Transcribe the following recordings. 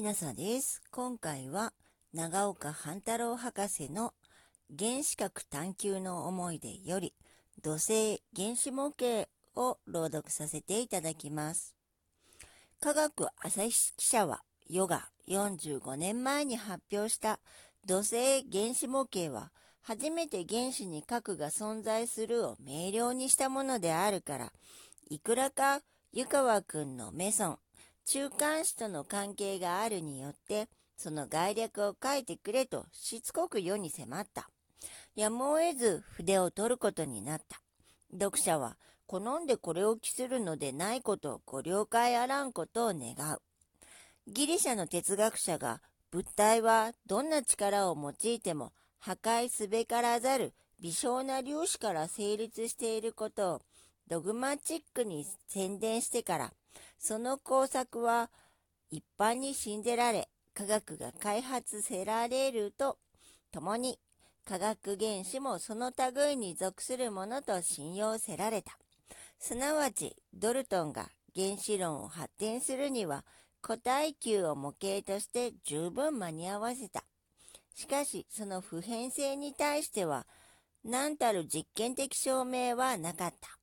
きなさです。今回は長岡半太郎博士の原子核探求の思い出より土星原子模型を朗読させていただきます。科学朝日記者はヨガ45年前に発表した土星原子模型は初めて原子に核が存在するを明瞭にしたものであるからいくらか湯川くんのメソン中間子との関係があるによって、その概略を書いてくれとしつこく世に迫った。やむを得ず筆を取ることになった。読者は好んでこれを記するのでないことをご了解あらんことを願う。ギリシャの哲学者が物体はどんな力を用いても破壊すべからざる微小な粒子から成立していることをドグマチックに宣伝してからその工作は一般に信じられ、科学が開発せられるとともに科学原子もその類に属するものと信用せられた。すなわち、ドルトンが原子論を発展するには、固体球を模型として十分間に合わせた。しかし、その普遍性に対しては、何たる実験的証明はなかった。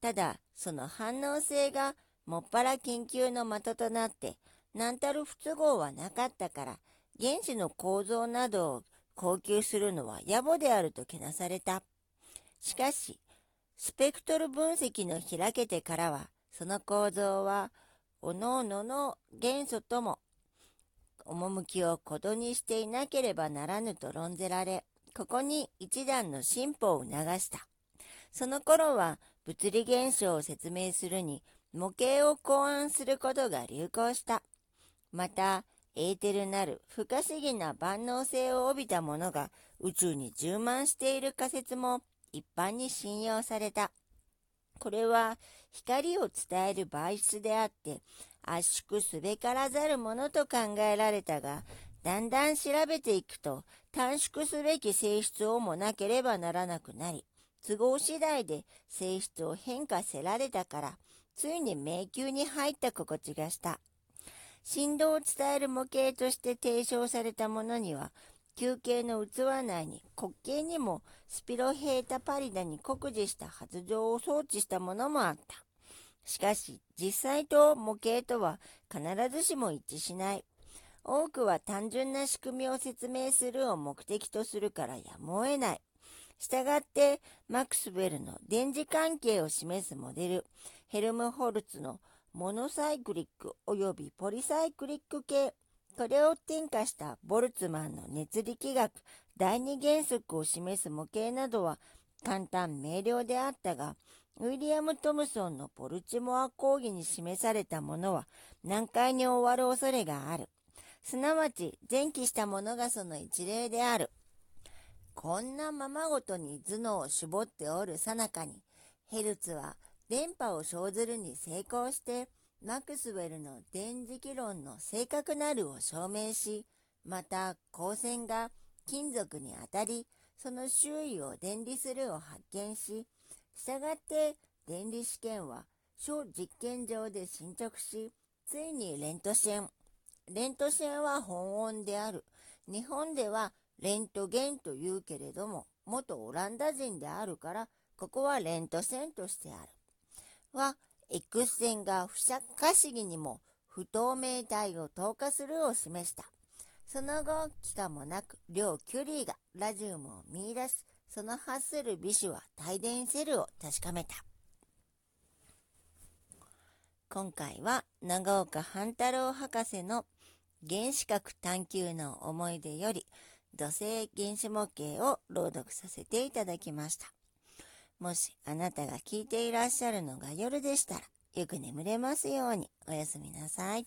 ただ、その反応性がもっぱら研究の的となって、何たる不都合はなかったから、原子の構造などを高級するのは野暮であるとけなされた。しかし、スペクトル分析の開けてからは、その構造は、各々の元素とも、趣を異にしていなければならぬと論ぜられ、ここに一段の進歩を促した。その頃は物理現象を説明するに模型を考案することが流行した。また、エーテルなる不可思議な万能性を帯びたものが宇宙に充満している仮説も一般に信用された。これは光を伝える媒質であって圧縮すべからざるものと考えられたが、だんだん調べていくと短縮すべき性質をもなければならなくなり、都合次第で性質を変化せられたから、ついに迷宮に入った心地がした。振動を伝える模型として提唱されたものには、球形の器内に滑稽にもスピロヘータパリダに酷似した発情を装置したものもあった。しかし、実際と模型とは必ずしも一致しない。多くは単純な仕組みを説明するを目的とするからやむを得ない。したがって、マクスウェルの電磁関係を示すモデル、ヘルムホルツのモノサイクリック及びポリサイクリック系、これを転化したボルツマンの熱力学第二原則を示す模型などは簡単明瞭であったが、ウィリアム・トムソンのポルチモア講義に示されたものは難解に終わる恐れがある。すなわち前期したものがその一例である。こんなままごとに頭脳を絞っておるさなかに、ヘルツは電波を生ずるに成功して、マクスウェルの電磁気論の正確なるを証明し、また光線が金属に当たり、その周囲を電離するを発見し、したがって電離試験は小実験場で進捗し、ついにレントシェン。レントシェンは本音である。日本ではレントゲンと言うけれども、元オランダ人であるから、ここはレントセンとしてある。は X 線が不可思議にも不透明体を透過するを示した。その後、期間もなく、両キュリーがラジウムを見出し、その発する微子は帯電セルを確かめた。今回は長岡半太郎博士の原子核探求の思い出より土星原子模型を朗読させていただきました。もしあなたが聞いていらっしゃるのが夜でしたら、よく眠れますようにおやすみなさい。